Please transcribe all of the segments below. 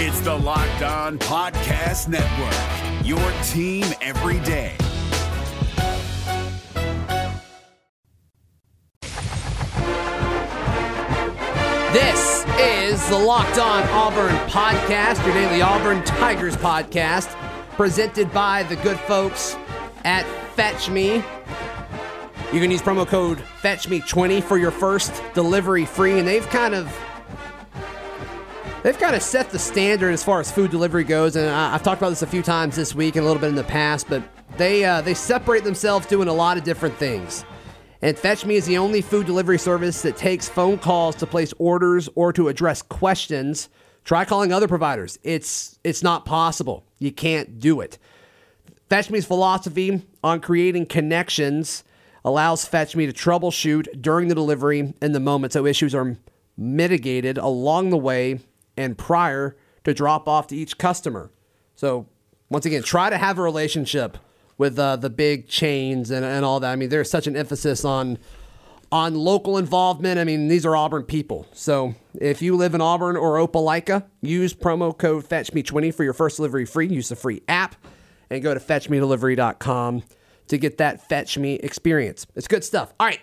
It's the Locked On Podcast Network, your team every day. This is the Locked On Auburn podcast, your daily Auburn Tigers podcast, presented by the good folks at Fetch Me. You can use promo code FetchMe20 for your first delivery free, and they've kind of they've kind of set the standard as far as food delivery goes. And I, I've talked about this a few times this week and a little bit in the past, but they uh, they separate themselves doing a lot of different things. And Fetch Me is the only food delivery service that takes phone calls to place orders or to address questions. Try calling other providers. It's it's not possible. You can't do it. Fetch Me's philosophy on creating connections allows Fetch Me to troubleshoot during the delivery in the moment so issues are mitigated along the way and prior to drop off to each customer. So, once again, try to have a relationship with uh, the big chains and, and all that. I mean, there's such an emphasis on on local involvement. I mean, these are Auburn people. So if you live in Auburn or Opelika, use promo code FetchMe20 for your first delivery free. Use the free app and go to fetchmedelivery.com to get that Fetch Me experience. It's good stuff. All right.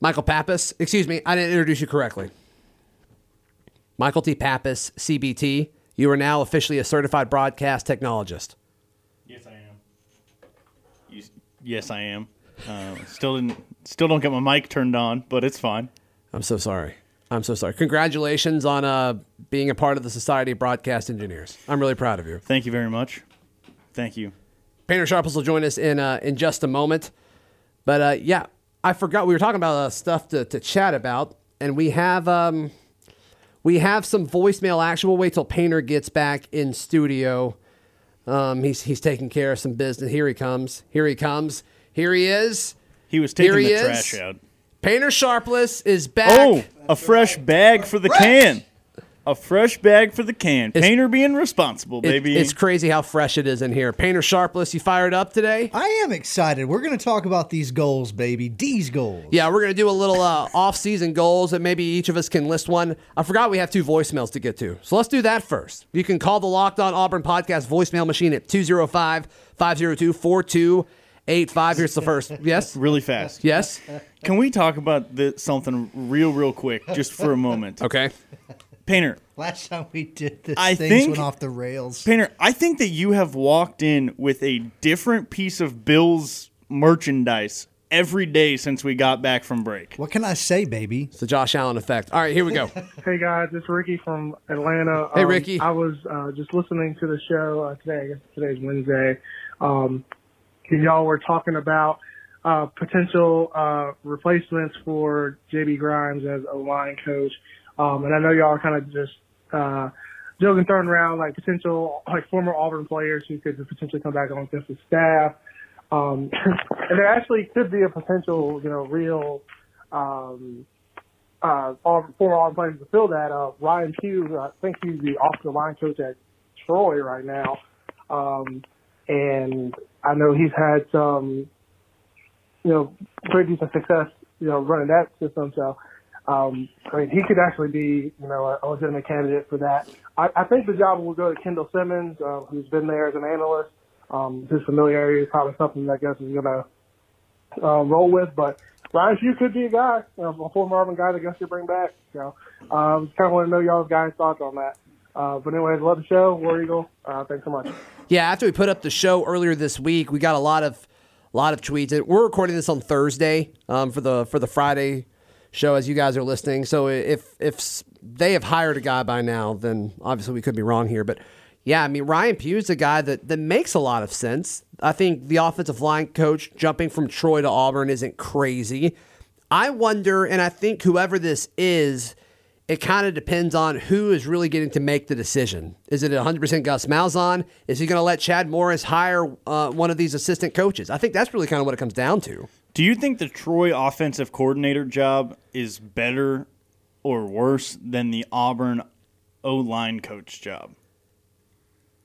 Michael Pappas, excuse me, I didn't introduce you correctly. Michael T. Pappas, CBT, you are now officially a certified broadcast technologist. Yes, I am. Yes, I am. Uh, still didn't. Still don't get my mic turned on, but it's fine. I'm so sorry. I'm so sorry. Congratulations on uh, being a part of the Society of Broadcast Engineers. I'm really proud of you. Thank you very much. Thank you. Painter Sharpless will join us in uh, in just a moment. But uh, yeah, I forgot we were talking about uh, stuff to, to chat about, and we have um, we have some voicemail action. We'll wait till Painter gets back in studio. Um, he's he's taking care of some business. Here he comes. Here he comes. Here he is. He was taking Here he the is. trash out. Painter Sharpless is back. Oh, a fresh bag for the can. A fresh bag for the can. Painter being responsible, It- baby. it's crazy how fresh it is in here. Painter Sharpless, you fired up today? I am excited. We're going to talk about these goals, baby. These goals. Yeah, we're gonna do a little uh, off-season goals that maybe each of us can list one. I forgot we have two voicemails to get to, so let's do that first. You can call the Locked On Auburn podcast voicemail machine at 205-502-4285. Here's the first. Yes, really fast. yes. Can we talk about this, something real, real quick, just for a moment? Okay. Painter, Last time we did this, I things think- went off the rails. Painter, I think that you have walked in with a different piece of Bills merchandise every day since we got back from break. What can I say, baby? It's the Josh Allen effect. All right, here we go. Hey guys, it's Ricky from Atlanta. Hey, Um, Ricky. I was uh, just listening to the show uh, today. I guess today's Wednesday. Um, and y'all were talking about uh, potential uh, replacements for JB Grimes as a line coach. Um, and I know y'all are kind of just uh, joking, throwing around like potential like former Auburn players who could potentially come back on defensive staff. Um, and there actually could be a potential, you know, real um, uh, Auburn, former Auburn players to fill that. Uh, Ryan Pugh, I think he's the offensive line coach at Troy right now. Um, and I know he's had some, you know, pretty decent success, you know, running that system. So, um, I mean, he could actually be, you know, a legitimate candidate for that. I, I think the job will go to Kendall Simmons, uh, who's been there as an analyst. Um, his familiarity is probably something that I guess is going to uh, roll with. But Ryan Pugh could be a guy, you know, a former Auburn guy that I guess you bring back. You know, um, kind of want to know y'all's guys' thoughts on that. Uh, but anyways, love the show, War Eagle. Uh, thanks so much. Yeah, after we put up the show earlier this week, we got a lot of lot of tweets. We're recording this on Thursday um, for the for the Friday show as you guys are listening. So if if they have hired a guy by now, then obviously we could be wrong here. But yeah, I mean Ryan Pugh's a guy that that makes a lot of sense. I think the offensive line coach jumping from Troy to Auburn isn't crazy. I wonder, and I think whoever this is, it kind of depends on who is really getting to make the decision. Is it 100% Gus Malzahn? Is he going to let Chad Morris hire uh, one of these assistant coaches? I think that's really kind of what it comes down to. Do you think the Troy offensive coordinator job is better or worse than the Auburn O line coach job?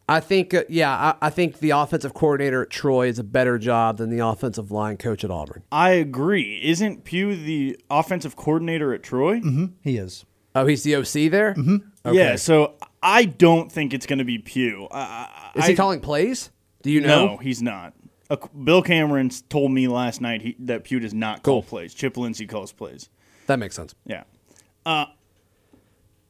I think, uh, yeah, I, I think the offensive coordinator at Troy is a better job than the offensive line coach at Auburn. I agree. Isn't Pugh the offensive coordinator at Troy? He is. Oh, he's the OC there? Mm-hmm. Yeah, so I don't think it's going to be Pugh. I, Is I, he calling plays? Do you know? No, he's not. Uh, Bill Cameron told me last night he, that Pugh does not call Cool. plays. Chip Lindsey calls plays. That makes sense. Yeah. Uh,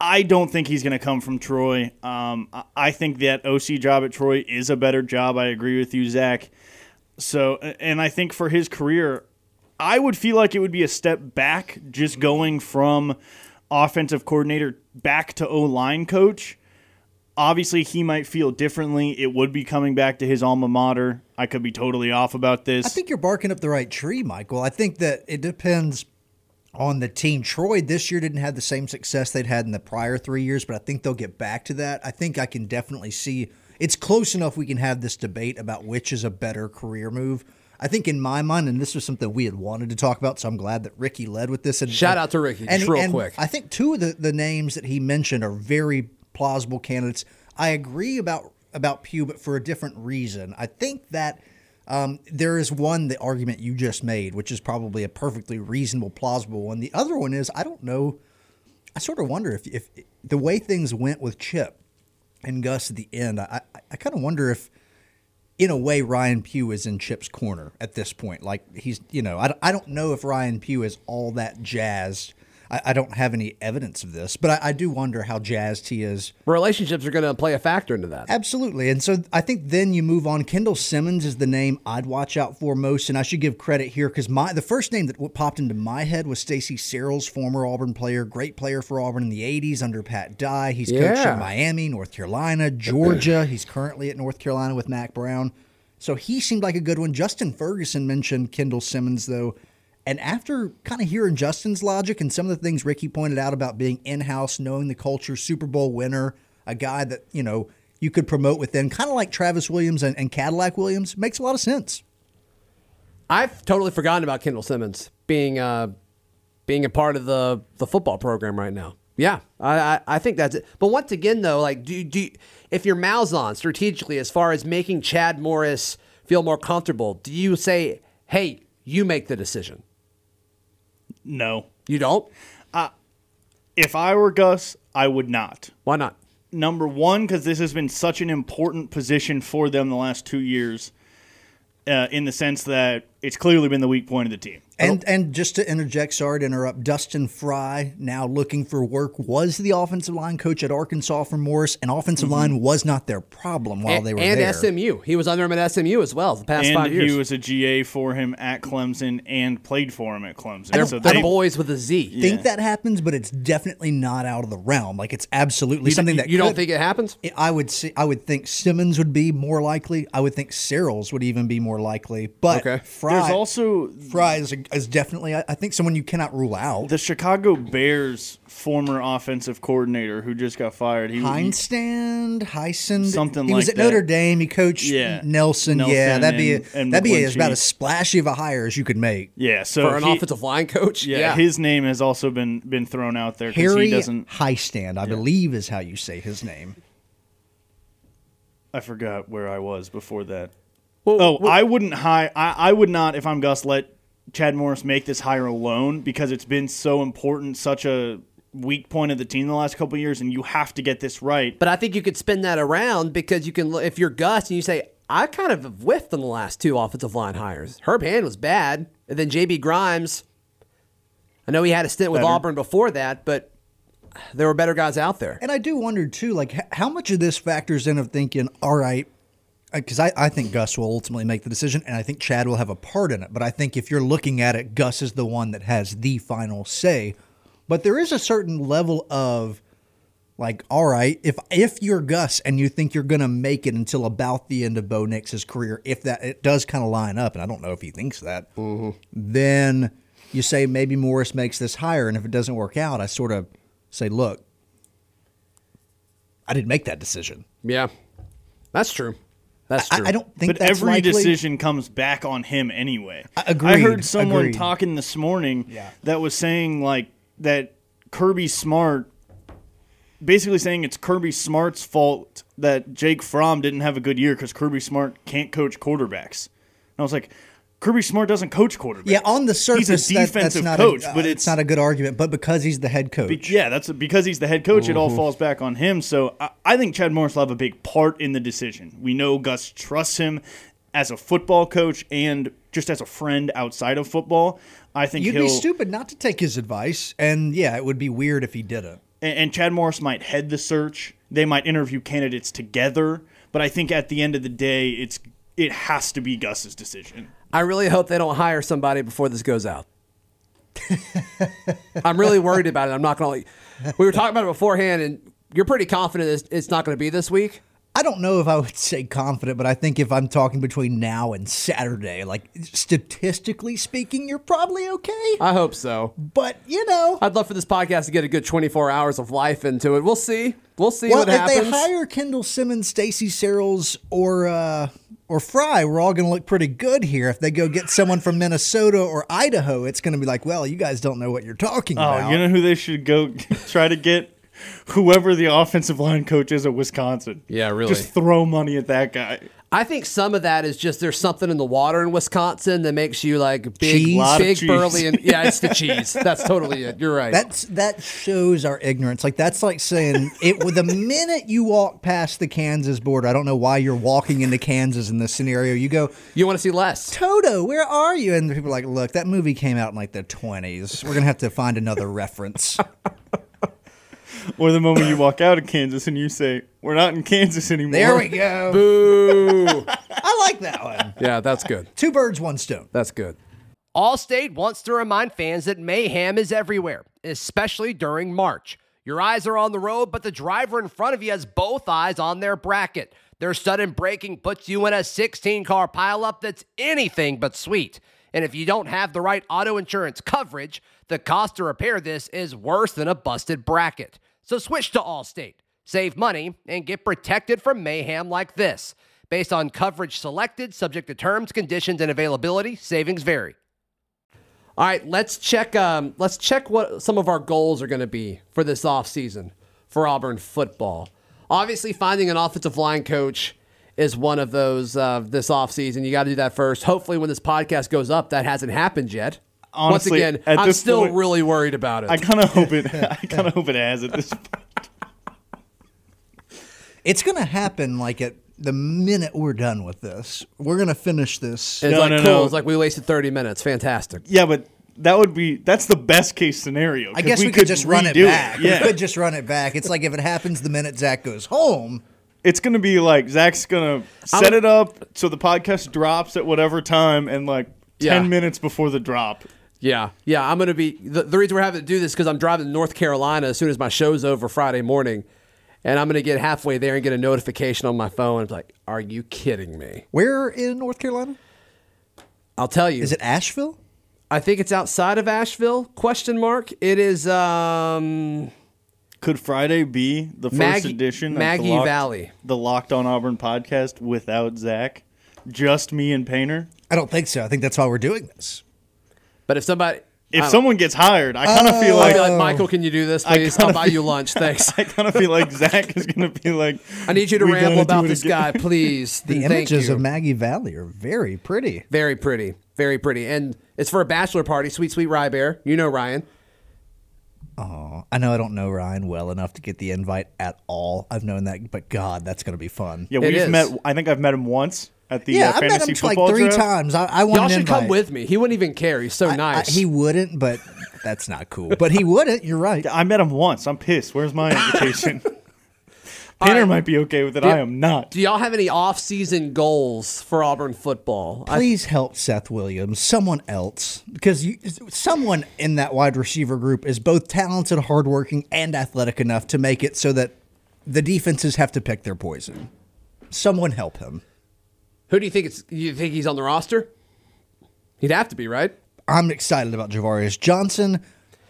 I don't think he's going to come from Troy. Um, I- I think that OC job at Troy is a better job. I agree with you, Zac. So, and I think for his career, I would feel like it would be a step back just going from offensive coordinator back to O line coach. Obviously, he might feel differently. It would be coming back to his alma mater. I could be totally off about this. I think you're barking up the right tree, Michael. I think that it depends on the team. Troy this year didn't have the same success they'd had in the prior three years, but I think they'll get back to that. I think I can definitely see it's close enough we can have this debate about which is a better career move. I think in my mind, and this was something we had wanted to talk about, so I'm glad that Ricky led with this. And Shout out to Ricky, and, just real and quick. I think two of the, the names that he mentioned are very plausible candidates. I agree about about Pugh, but for a different reason. I think that um, there is one the argument you just made, which is probably a perfectly reasonable, plausible one. The other one is I don't know. I sort of wonder if if the way things went with Chip and Gus at the end, I I, I kind of wonder if in a way, Ryan Pugh is in Chip's corner at this point. Like he's, you know, I, I don't know if Ryan Pugh is all that jazzed. I, I don't have any evidence of this, but I, I do wonder how jazzed he is. Relationships are going to play a factor into that. Absolutely. And so I think then you move on. Kendall Simmons is the name I'd watch out for most, and I should give credit here because my the first name that popped into my head was Stacy Searles, former Auburn player, great player for Auburn in the '80s under Pat Dye. He's coached Yeah. in Miami, North Carolina, Georgia. He's currently at North Carolina with Mack Brown. So he seemed like a good one. Justin Ferguson mentioned Kendall Simmons though. And after kind of hearing Justin's logic and some of the things Ricky pointed out about being in house, knowing the culture, Super Bowl winner, a guy that, you know, you could promote within, kind of like Travis Williams and, and Cadillac Williams, makes a lot of sense. I've totally forgotten about Kendall Simmons being uh, being a part of the the football program right now. Yeah, I, I, I think that's it. But once again, though, like, do do if you're Malzahn strategically as far as making Chad Morris feel more comfortable, do you say, "Hey, you make the decision"? No. You don't. If I were Gus, I would not. Why not? number one because this has been such an important position for them the last two years uh, in the sense that it's clearly been the weak point of the team And and just to interject, sorry to interrupt, Dustin Fry, now looking for work, was the offensive line coach at Arkansas for Morris, and offensive mm-hmm. line was not their problem while and they were and there. SMU. He was under him at SMU as well the past and five years. he was a GA for him at Clemson and played for him at Clemson they're, so they're they, boys with a Z. think that happens, but it's definitely not out of the realm. Like it's absolutely You, something you- that you don't think it happens? I would see. I would think Simmons would be more likely. I would think Searles would even be more likely. But Okay. Fry, there's also Fry is, is definitely. I, I think someone you cannot rule out. the Chicago Bears former offensive coordinator who just got fired he, he Heinstand, Heisen, Something He was like at Notre. Dame. He coached Yeah. Nelson. Yeah, that'd be and- and that'd be about as splashy of a hire as you could make. yeah so For an he- offensive line coach? yeah, his name has also been been thrown out there because Harry he doesn't Hiestand, I believe, is how you say his name. I forgot where I was before that. Well, Oh, well- I wouldn't hire. I, I would not, if I'm Gus, let Chad Morris make this hire alone because it's been so important, such a weak point of the team the last couple of years, and you have to get this right. But I think you could spin that around because you can, if you're Gus and you say, I kind of have whiffed on the last two offensive line hires. Herb Hand was bad. And then JB Grimes, I know he had a stint with Better. Auburn before that, but there were better guys out there. And I do wonder too, like how much of this factors in of thinking, all right, because I, I think Gus will ultimately make the decision, and I think Chad will have a part in it. But I think if you're looking at it, Gus is the one that has the final say. But there is a certain level of like, all right, if if you're Gus and you think you're gonna make it until about the end of Bo Nix's career, if that it does kind of line up, and I don't know if he thinks that, mm-hmm. then you say maybe Morris makes this higher, and if it doesn't work out, I sort of say, look, I didn't make that decision. Yeah, that's true. That's I, true. I don't think But that's every likely. decision comes back on him anyway. I- I heard someone agreed. talking this morning Yeah. that was saying like that Kirby Smart, basically saying it's Kirby Smart's fault that Jake Fromm didn't have a good year because Kirby Smart can't coach quarterbacks. And I was like, Kirby Smart doesn't coach quarterbacks. Yeah, on the surface, he's a that- defensive that's not coach, a, uh, but it's, it's not a good argument. But because he's the head coach, Be- yeah, that's because he's the head coach. It all Mm-hmm. falls back on him. So I, I think Chad Morris will have a big part in the decision. We know Gus trusts him as a football coach and just as a friend outside of football. I think you'd he'll be stupid not to take his advice. And yeah, it would be weird if he didn't. and, and Chad Morris might head the search. They might interview candidates together, but I think at the end of the day, it's it has to be Gus's decision. I really hope they don't hire somebody before this goes out. I'm really worried about it. I'm not going to. We were talking about it beforehand, and you're pretty confident it's, it's not going to be this week. I don't know if I would say confident, but I think if I'm talking between now and Saturday, like statistically speaking, you're probably okay. I hope so. But you know, I'd love for this podcast to get a good 24 hours of life into it. We'll see. We'll see well, what if happens. they hire Kendall Simmons, Stacy Searles, or uh, or Fry, we're all going to look pretty good here. If they go get someone from Minnesota or Idaho, it's going to be like, well, you guys don't know what you're talking Oh, about. you know who they should go try to get? Whoever the offensive line coach is at Wisconsin. Yeah, really. Just throw money at that guy. I think some of that is just there's something in the water in Wisconsin that makes you like big, Cheese? Lot big burly, and yeah, it's the cheese. That's totally it. You're right. That's that shows our ignorance. Like that's like saying it. The minute you walk past the Kansas border, I don't know why you're walking into Kansas in this scenario. You go, you want to see less? Toto, where are you? And people are like, look, that movie came out in like the 20s. We're gonna have to find another reference. Or the moment you walk out of Kansas and you say, "We're not in Kansas anymore." There we go. Boo. I like that one. yeah, that's good. Two birds, one stone. That's good. Allstate wants to remind fans that mayhem is everywhere, especially during March. Your eyes are on the road, but the driver in front of you has both eyes on their bracket. Their sudden braking puts you in a 16 car pileup that's anything but sweet. And if you don't have the right auto insurance coverage, the cost to repair this is worse than a busted bracket. So switch to Allstate, save money, and get protected from mayhem like this. Based on coverage selected, subject to terms, conditions, and availability, savings vary. All right, let's check. Um, let's check what some of our goals are going to be for this offseason for Auburn football. Obviously, finding an offensive line coach is one of those uh, this offseason. You got to do that first. Hopefully, when this podcast goes up, that hasn't happened yet. Honestly, Once again, at I'm this still point- really worried about it. I kind of hope it. I kind of hope it has at this point. It's gonna happen like at the minute we're done with this. We're gonna finish this. it's No, like no, cool. no. It's like we wasted 30 minutes. Fantastic. Yeah, but that would be that's the best case scenario. I guess we, could, just run it redo back. Yeah, We could just run it back. It's like if it happens the minute Zac goes home. it's gonna be like Zac's gonna set it up so the podcast drops at whatever time, and like ten Yeah. minutes before the drop. Yeah, yeah. I'm gonna be the, the reason we're having to do this because I'm driving to North Carolina as soon as my show's over Friday morning, and I'm gonna get halfway there and get a notification on my phone. It's like, are you kidding me? Where in North Carolina? I'll tell you. Is it Asheville? I think it's outside of Asheville? Question mark. It is um Could Friday be the first Maggie- edition of Maggie the Locked, Valley. the Locked On Auburn podcast without Zac, just me and Painter? I don't think so. I think that's why we're doing this. But if somebody If I- someone gets hired, I kind of feel like like, Michael, can you do this, I please? I'll kinda buy you lunch. Thanks. I kind of feel like Zac is gonna be like, I need you to ramble about this again." guy, please. The Thank images you. of Maggie Valley are very pretty. Very pretty. Very pretty. And it's for a bachelor party. Sweet, sweet Rye Bear. You know Ryan. Oh, I know I don't know Ryan well enough to get the invite at all. I've known that, but God, that's going to be fun. Yeah, we've met. I think I've met him once at the Yeah, uh, I've met fantasy him like three draft. times. I, I want Y'all an should come with me. He wouldn't even care. He's so I- I- nice. he wouldn't, but that's not cool. But he wouldn't. You're right. I met him once. I'm pissed. Where's my invitation? Painter right. might be okay with it. I am not. Do y'all have any off-season goals for Auburn football? I- Please help Seth Williams, someone else, because you, someone in that wide receiver group is both talented, hardworking, and athletic enough to make it so that the defenses have to pick their poison. Someone help him. Who do you think it's? You think he's on the roster? He'd have to be, right? I'm excited about Javarius Johnson.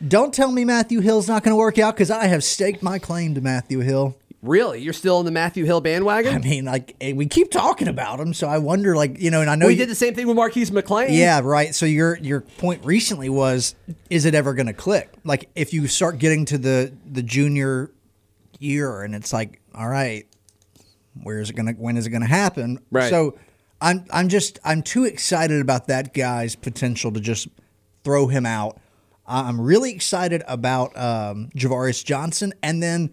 Don't tell me Matthew Hill's not going to work out because I have staked my claim to Matthew Hill. Really? You're still on the Matthew Hill bandwagon? I mean, like eh, we keep talking about him, so I wonder, like you know, and I know we you, did the same thing with Marquis McClain. Yeah, right. So your your point recently was, is it ever going to click? Like if you start getting to the the junior year, and it's like, all right, where is it going to? When is it going to happen? Right. So I'm I'm just I'm too excited about that guy's potential to just throw him out. I'm really excited about um, Javarius Johnson, and then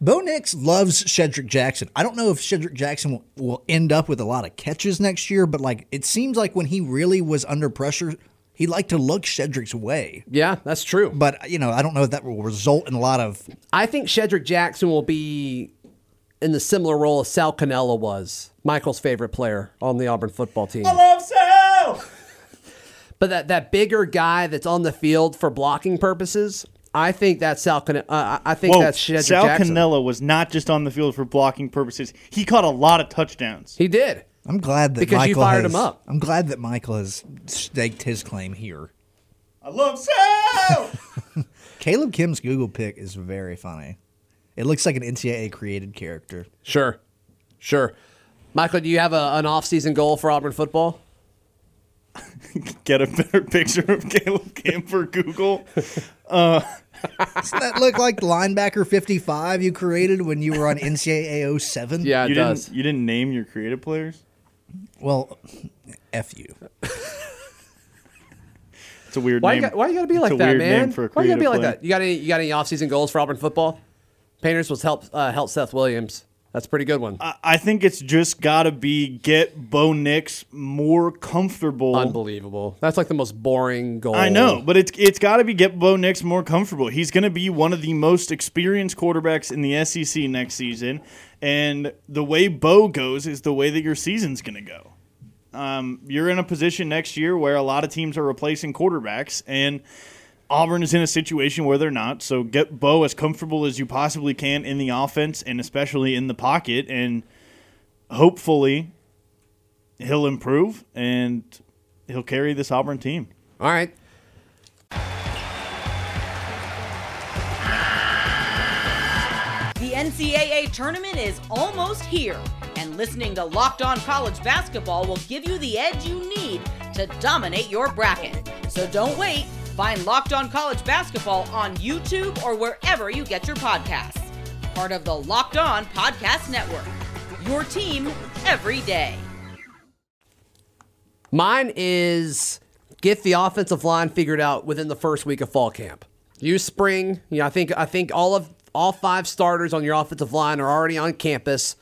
Bo Nix loves Shedrick Jackson. I don't know if Shedrick Jackson will, will end up with a lot of catches next year, but like it seems like when he really was under pressure, he liked to look Shedrick's way. Yeah, that's true. But you know, I don't know if that will result in a lot of. I think Shedrick Jackson will be in the similar role as Sal Cannella was, Michael's favorite player on the Auburn football team. I love Sal. But that, that bigger guy that's on the field for blocking purposes, I think that's Sal. Can- uh, I think Whoa, that's Shedrick Sal Jackson. Cannella was not just on the field for blocking purposes. He caught a lot of touchdowns. He did. I'm glad that Because you Michael fired has, him up. I'm glad that Michael has staked his claim here. I love Sal. Caleb Kim's Google pick is very funny. It looks like an NCAA created character. Sure, sure. Michael, do you have a, an off-season goal for Auburn football? Get a better picture of Caleb Kim for Google. Uh, Doesn't that look like the linebacker 55 you created when you were on NCAA 07? Yeah, it you does. didn't. You didn't name your creative players. Well, F you. It's a weird Why you, got, why you gotta be It's like a that, weird man? name for a Why you gotta be like that? You got any? You got any off-season goals for Auburn football? Painters was help uh, help Seth Williams. That's a pretty good one. I- I think it's just got to be get Bo Nix more comfortable. Unbelievable. That's like the most boring goal. I know, but it's it's got to be get Bo Nix more comfortable. He's going to be one of the most experienced quarterbacks in the SEC next season, and the way Bo goes is the way that your season's going to go. Um, you're in a position next year where a lot of teams are replacing quarterbacks, and Auburn is in a situation where they're not. So get Bo as comfortable as you possibly can in the offense, and especially in the pocket, and hopefully he'll improve and he'll carry this Auburn team. All right. The NCAA tournament is almost here, and listening to Locked On College Basketball will give you the edge you need to dominate your bracket. So don't wait. Find Locked On College Basketball on YouTube or wherever you get your podcasts. Part of the Locked On Podcast Network. Your team every day. Mine is get the offensive line figured out within the first week of fall camp. Use spring. You know, I think I think all of all five starters on your offensive line are already on campus,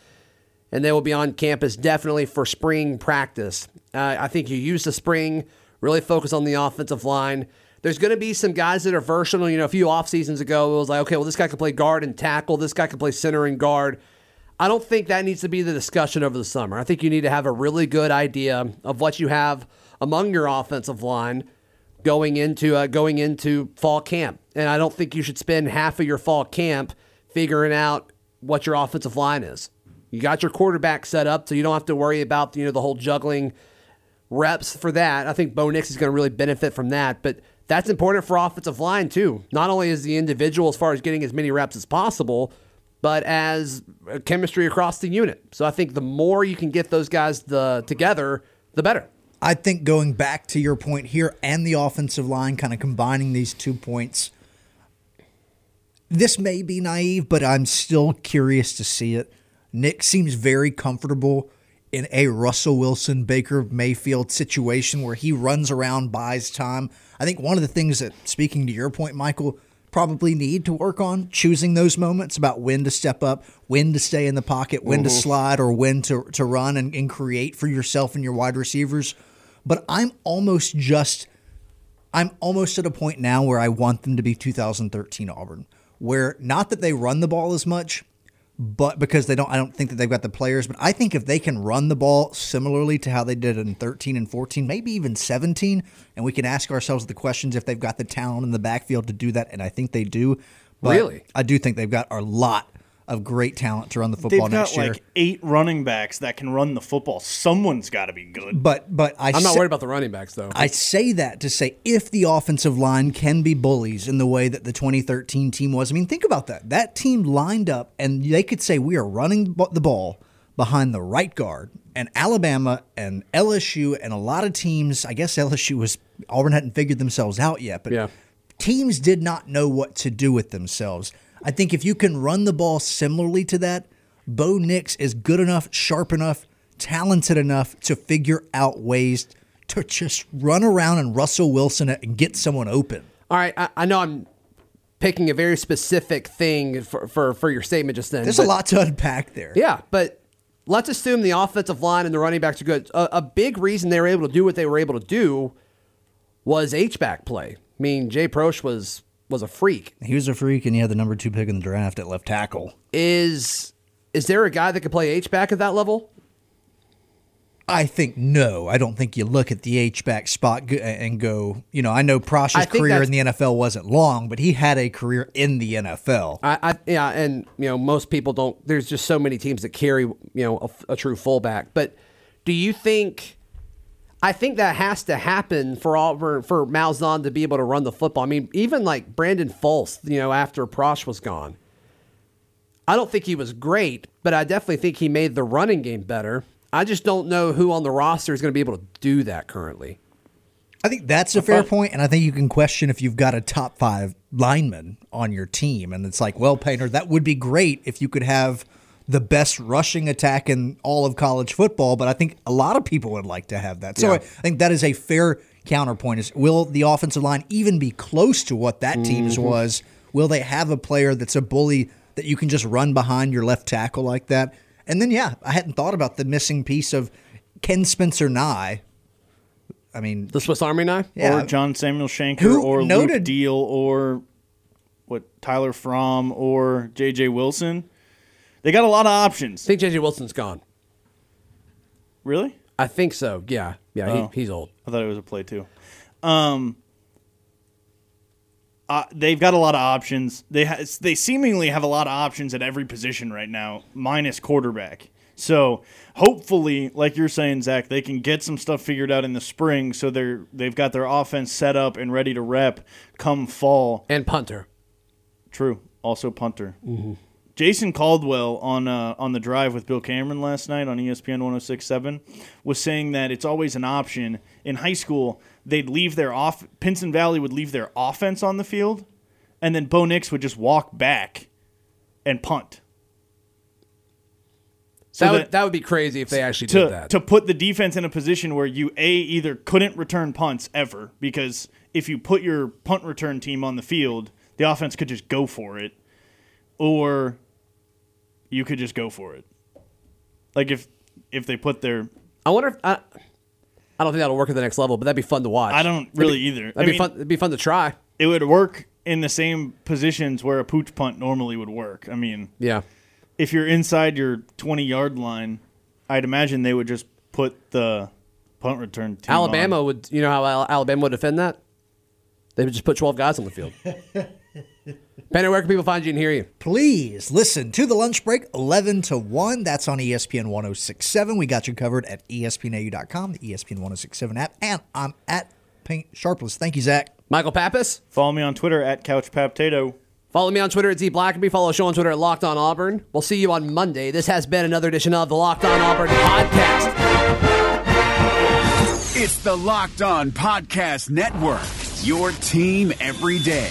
and they will be on campus definitely for spring practice. Uh, I think you use the spring, really focus on the offensive line. There's going to be some guys that are versatile. You know, a few off seasons ago, it was like, okay, well, this guy can play guard and tackle. This guy can play center and guard. I don't think that needs to be the discussion over the summer. I think you need to have a really good idea of what you have among your offensive line going into uh, going into fall camp. And I don't think you should spend half of your fall camp figuring out what your offensive line is. You got your quarterback set up, so you don't have to worry about you know the whole juggling reps for that. I think Bo Nix is going to really benefit from that, but that's important for offensive line too. Not only is the individual as far as getting as many reps as possible, but as chemistry across the unit. So I think the more you can get those guys the together, the better. I think going back to your point here and the offensive line, kind of combining these two points, this may be naive, but I'm still curious to see it. Nick seems very comfortable in a Russell Wilson, Baker Mayfield situation where he runs around, buys time. I think one of the things that, speaking to your point, Michael, probably need to work on choosing those moments about when to step up, when to stay in the pocket, when to mm-hmm. slide, or when to, to run and, and create for yourself and your wide receivers. But I'm almost just I'm almost at a point now where I want them to be 2013 Auburn, where not that they run the ball as much, but because they don't, I don't think that they've got the players. But I think if they can run the ball similarly to how they did in 13 and 14, maybe even 17, and we can ask ourselves the questions if they've got the talent in the backfield to do that, and I think they do. But Really? I do think they've got a lot of great talent to run the football They've football got next year. like eight running backs that can run the football. Someone's got to be good. but but I I'm not sa- worried about the running backs though. I say that to say if the offensive line can be bullies in the way that the 2013 team was. I mean, think about that. That team lined up and they could say we are running the ball behind the right guard. And Alabama and LSU and a lot of teams, I guess LSU was Auburn hadn't figured themselves out yet, but Yeah. teams did not know what to do with themselves. I think if you can run the ball similarly to that, Bo Nix is good enough, sharp enough talented enough to figure out ways to just run around and Russell Wilson and get someone open. All right, I, I know I'm picking a very specific thing for, for, for your statement just then. There's but- a lot to unpack there. Yeah, but let's assume the offensive line and the running backs are good. A, a big reason they were able to do what they were able to do was H back play. I mean, Jay Prosch was was a freak. He was a freak, and he had the number two pick in the draft at left tackle. Is is there a guy that could play H back at that level? I think no. I don't think you look at the H back spot and go. You know, I know Prosch's career in the NFL wasn't long, but he had a career in the NFL. I, I yeah, and you know most people don't. There's just so many teams that carry you know a, a true fullback. But do you think? I think that has to happen for all for, for Malzahn to be able to run the football. I mean, even like Brandon Fulse, you know, after Prosch was gone, I don't think he was great, but I definitely think he made the running game better. I just don't know who on the roster is going to be able to do that currently. I think that's a fair point, and I think you can question if you've got a top five lineman on your team, and it's like, well, Painter, that would be great if you could have the best rushing attack in all of college football, but I think a lot of people would like to have that. So Yeah. I think that is a fair counterpoint. Is will the offensive line even be close to what that team's Mm-hmm. was? Will they have a player that's a bully that you can just run behind your left tackle like that? And then, yeah, I hadn't thought about the missing piece of Ken Spencer Nigh. I mean, The Swiss Army knife. yeah, or John Samuel Shenker Who or Luke noted- Deal or what Tyler Fromm or J.J. Wilson. They got a lot of options. I think JJ Wilson's gone. Really? I think so. Yeah, yeah, Oh. he, he's old. I thought it was a play too. Um, uh, they've got a lot of options. They ha- they seemingly have a lot of options at every position right now, minus quarterback. So hopefully, like you're saying, Zac, they can get some stuff figured out in the spring, so they're they've got their offense set up and ready to rep come fall. And punter. True. Also punter. Jason Caldwell on uh, on the drive with Bill Cameron last night on ESPN 1067 was saying that it's always an option. In high school, they'd leave their off Pinson Valley would leave their offense on the field, and then Bo Nix would just walk back and punt. So that, that- would, that would be crazy if they actually did that. to put the defense in a position where you a either couldn't return punts ever because if you put your punt return team on the field, the offense could just go for it, or you could just go for it. Like if if they put their I wonder if I, I don't think that'll work at the next level, but that'd be fun to watch. I don't really either. That'd I be mean, fun. It'd be fun to try. it would work in the same positions where a pooch punt normally would work. I mean, Yeah. if you're inside your 20 yard line, I'd imagine they would just put the punt return team on. Alabama would. You know how Al- Alabama would defend that? They would just put twelve guys on the field. Penny, where can people find you and hear you? please listen to the lunch break 11 to 1 that's on espn 1067 we got you covered at espnau.com the espn 1067 app and i'm at paint sharpless thank you Zac Michael Pappas. Follow me on Twitter at CouchPaptato. Follow me on Twitter at Z Blackerby. Follow the show on Twitter at Locked On Auburn. We'll see you on Monday. This has been another edition of the Locked On Auburn podcast. It's the Locked On Podcast Network, your team every day.